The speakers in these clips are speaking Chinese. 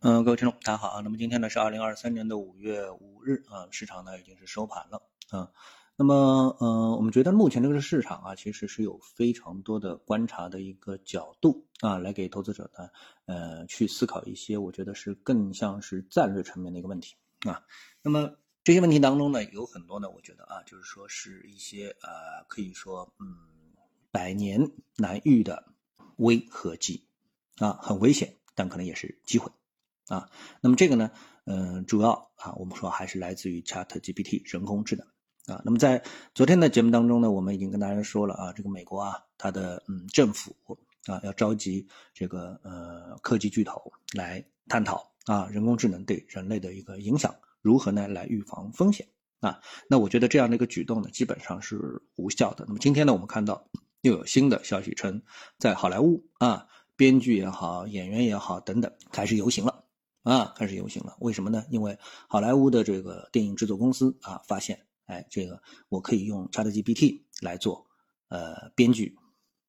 嗯，各位听众，大家好啊。那么今天呢是二零二三年的五月五日啊，市场呢已经是收盘了啊。那么，嗯，我们觉得目前这个市场啊，其实是有非常多的观察的一个角度啊，来给投资者呢，呃，去思考一些我觉得是更像是战略层面的一个问题啊。那么这些问题当中呢，有很多呢，我觉得啊，就是说是一些呃，可以说嗯，百年难遇的危和机啊，很危险，但可能也是机会。啊，那么这个呢，嗯，主要啊，我们说还是来自于 Chat GPT 人工智能啊。那么在昨天的节目当中呢，我们已经跟大家说了啊，这个美国啊，它的嗯政府啊要召集这个呃科技巨头来探讨啊人工智能对人类的一个影响，如何呢来预防风险啊。那我觉得这样的一个举动呢，基本上是无效的。那么今天呢，我们看到又有新的消息称，在好莱坞啊，编剧也好，演员也好等等开始游行了。啊，开始游行了。为什么呢？因为好莱坞的这个电影制作公司啊，发现，哎，这个我可以用 ChatGPT 来做，呃，编剧，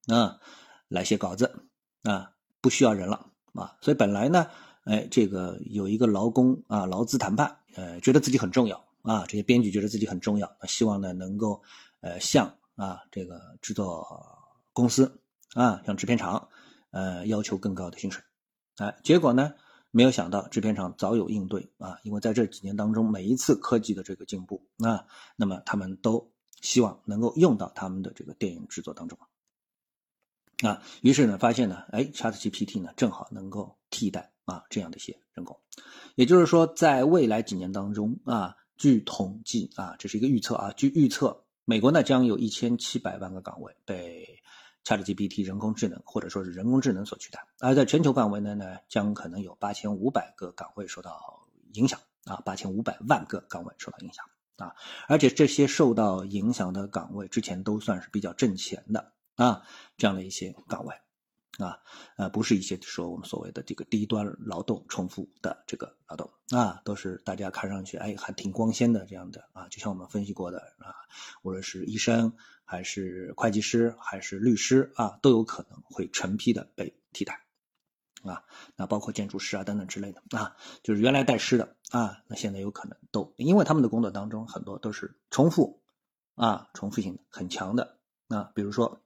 啊，来写稿子，啊，不需要人了，啊，所以本来呢，哎，这个有一个劳工啊，劳资谈判，呃，觉得自己很重要，啊，这些编剧觉得自己很重要，希望呢能够，呃，向啊这个制作公司啊，向制片厂，呃，要求更高的薪水，哎，结果呢？没有想到制片厂早有应对啊，因为在这几年当中，每一次科技的这个进步啊，那么他们都希望能够用到他们的这个电影制作当中啊。于是呢，发现呢，哎，ChatGPT 呢正好能够替代啊这样的一些人工。也就是说，在未来几年当中啊，据统计啊，这是一个预测啊，据预测，美国呢将有一千七百万个岗位被。ChatGPT 人工智能或者说是人工智能所取代，而在全球范围内呢，将可能有八千五百个岗位受到影响啊，八千五百万个岗位受到影响啊，而且这些受到影响的岗位之前都算是比较挣钱的啊，这样的一些岗位。啊，呃，不是一些说我们所谓的这个低端劳动、重复的这个劳动啊，都是大家看上去哎还挺光鲜的这样的啊，就像我们分析过的啊，无论是医生还是会计师还是律师啊，都有可能会成批的被替代啊，那包括建筑师啊等等之类的啊，就是原来带师的啊，那现在有可能都因为他们的工作当中很多都是重复啊，重复性很强的啊，比如说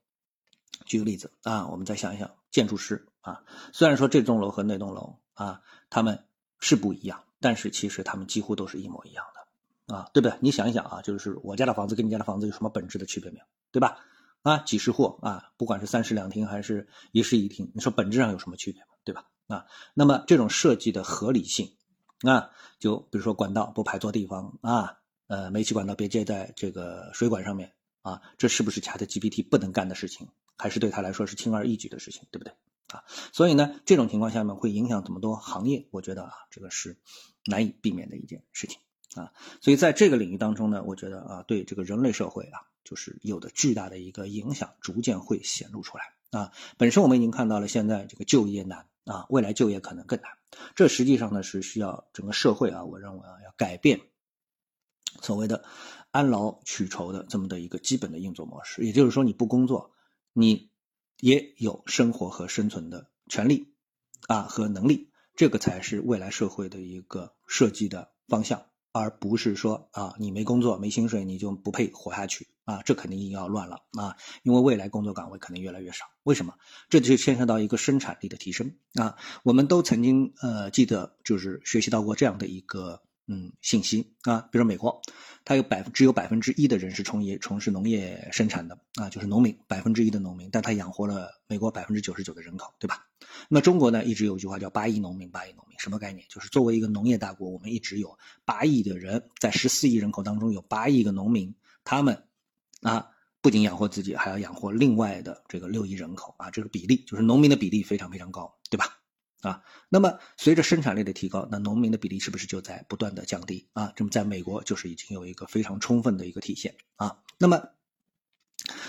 举个例子啊，我们再想一想。建筑师啊，虽然说这栋楼和那栋楼啊，他们是不一样，但是其实他们几乎都是一模一样啊，对不对？你想一想啊，就是我家的房子跟你家的房子有什么本质的区别没有？对吧？啊，几十户啊，不管是三室两厅还是一室一厅，你说本质上有什么区别？对吧？啊，那么这种设计的合理性啊，就比如说管道不排错地方啊，呃，煤气管道别接在这个水管上面啊，这是不是 ChatGPT 不能干的事情？还是对他来说是轻而易举的事情，对不对啊？所以呢，这种情况下面会影响这么多行业，我觉得啊，这个是难以避免的一件事情啊。所以在这个领域当中呢，我觉得啊，对这个人类社会啊，就是有的巨大的一个影响，逐渐会显露出来啊。本身我们已经看到了，现在这个就业难啊，未来就业可能更难。这实际上呢是需要整个社会啊，我认为啊，要改变所谓的安劳取酬的这么的一个基本的运作模式。也就是说，你不工作。你也有生活和生存的权利啊和能力，这个才是未来社会的一个设计的方向，而不是说啊你没工作没薪水你就不配活下去啊，这肯定要乱了啊，因为未来工作岗位可能越来越少。为什么？这就牵涉到一个生产力的提升啊。我们都曾经呃记得就是学习到过这样的一个。嗯，信息啊，比如说美国，它有百分只有百分之一的人是从业从事农业生产的啊，就是农民，百分之一的农民，但它养活了美国百分之九十九的人口，对吧？那中国呢，一直有一句话叫八亿农民，八亿农民，什么概念？就是作为一个农业大国，我们一直有八亿的人，在十四亿人口当中有八亿个农民，他们啊，不仅养活自己，还要养活另外的这个六亿人口啊，这个比例就是农民的比例非常非常高，对吧？啊，那么随着生产力的提高，那农民的比例是不是就在不断的降低啊？这么在美国就是已经有一个非常充分的一个体现啊。那么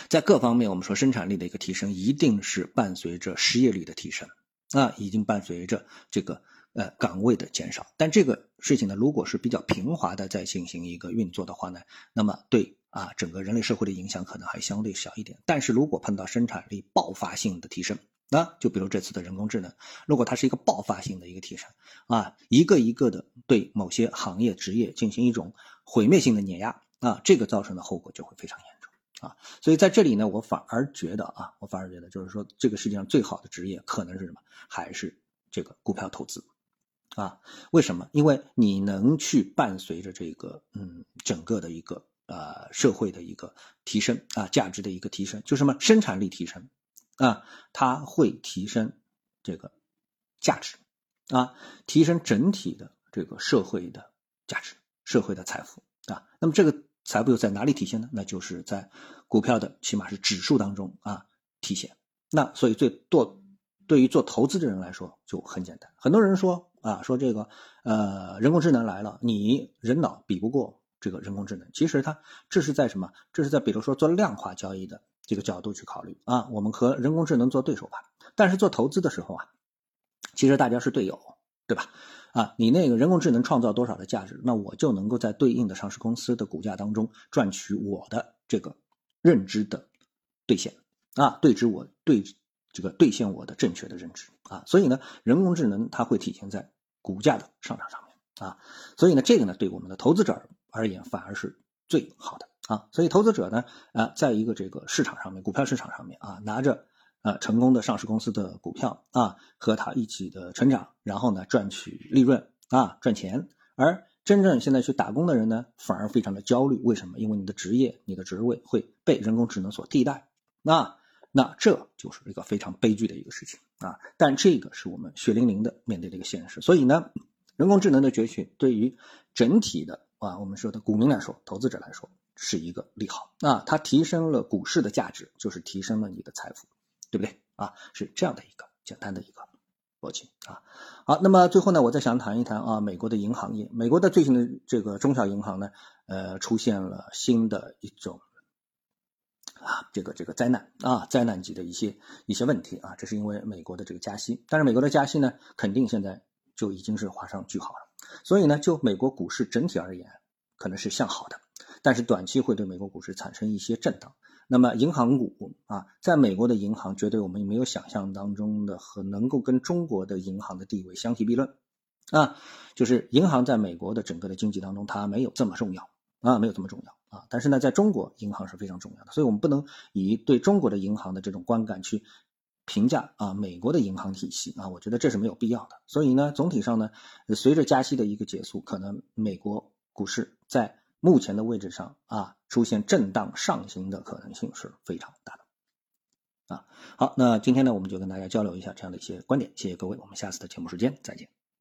在各方面，我们说生产力的一个提升，一定是伴随着失业率的提升啊，已经伴随着这个呃岗位的减少。但这个事情呢，如果是比较平滑的在进行一个运作的话呢，那么对啊整个人类社会的影响可能还相对小一点。但是如果碰到生产力爆发性的提升，那就比如这次的人工智能，如果它是一个爆发性的一个提升啊，一个一个的对某些行业职业进行一种毁灭性的碾压啊，这个造成的后果就会非常严重啊。所以在这里呢，我反而觉得啊，我反而觉得就是说，这个世界上最好的职业可能是什么？还是这个股票投资啊？为什么？因为你能去伴随着这个嗯整个的一个呃社会的一个提升啊，价值的一个提升，就什么生产力提升。啊，它会提升这个价值啊，提升整体的这个社会的价值、社会的财富啊。那么这个财富又在哪里体现呢？那就是在股票的起码是指数当中啊体现。那所以最做对于做投资的人来说就很简单。很多人说啊，说这个呃人工智能来了，你人脑比不过这个人工智能。其实它这是在什么？这是在比如说做量化交易的。这个角度去考虑啊，我们和人工智能做对手吧，但是做投资的时候啊，其实大家是队友，对吧？啊，你那个人工智能创造多少的价值，那我就能够在对应的上市公司的股价当中赚取我的这个认知的兑现啊，对之我对这个兑现我的正确的认知啊，所以呢，人工智能它会体现在股价的上涨上面啊，所以呢，这个呢，对我们的投资者而言反而是最好的。啊，所以投资者呢，啊，在一个这个市场上面，股票市场上面啊，拿着啊成功的上市公司的股票啊，和它一起的成长，然后呢赚取利润啊赚钱。而真正现在去打工的人呢，反而非常的焦虑。为什么？因为你的职业、你的职位会被人工智能所替代。那那这就是一个非常悲剧的一个事情啊。但这个是我们血淋淋的面对的一个现实。所以呢，人工智能的崛起对于整体的啊，我们说的股民来说，投资者来说。是一个利好啊，它提升了股市的价值，就是提升了你的财富，对不对啊？是这样的一个简单的一个逻辑啊。好，那么最后呢，我再想谈一谈啊，美国的银行业，美国的最近的这个中小银行呢，呃，出现了新的一种啊，这个这个灾难啊，灾难级的一些一些问题啊，这是因为美国的这个加息，但是美国的加息呢，肯定现在就已经是画上句号了，所以呢，就美国股市整体而言，可能是向好的。但是短期会对美国股市产生一些震荡。那么银行股啊，在美国的银行绝对我们没有想象当中的和能够跟中国的银行的地位相提并论啊，就是银行在美国的整个的经济当中它没有这么重要啊，没有这么重要啊。但是呢，在中国银行是非常重要的，所以我们不能以对中国的银行的这种观感去评价啊美国的银行体系啊，我觉得这是没有必要的。所以呢，总体上呢，随着加息的一个结束，可能美国股市在目前的位置上啊，出现震荡上行的可能性是非常大的，啊，好，那今天呢，我们就跟大家交流一下这样的一些观点，谢谢各位，我们下次的节目时间再见。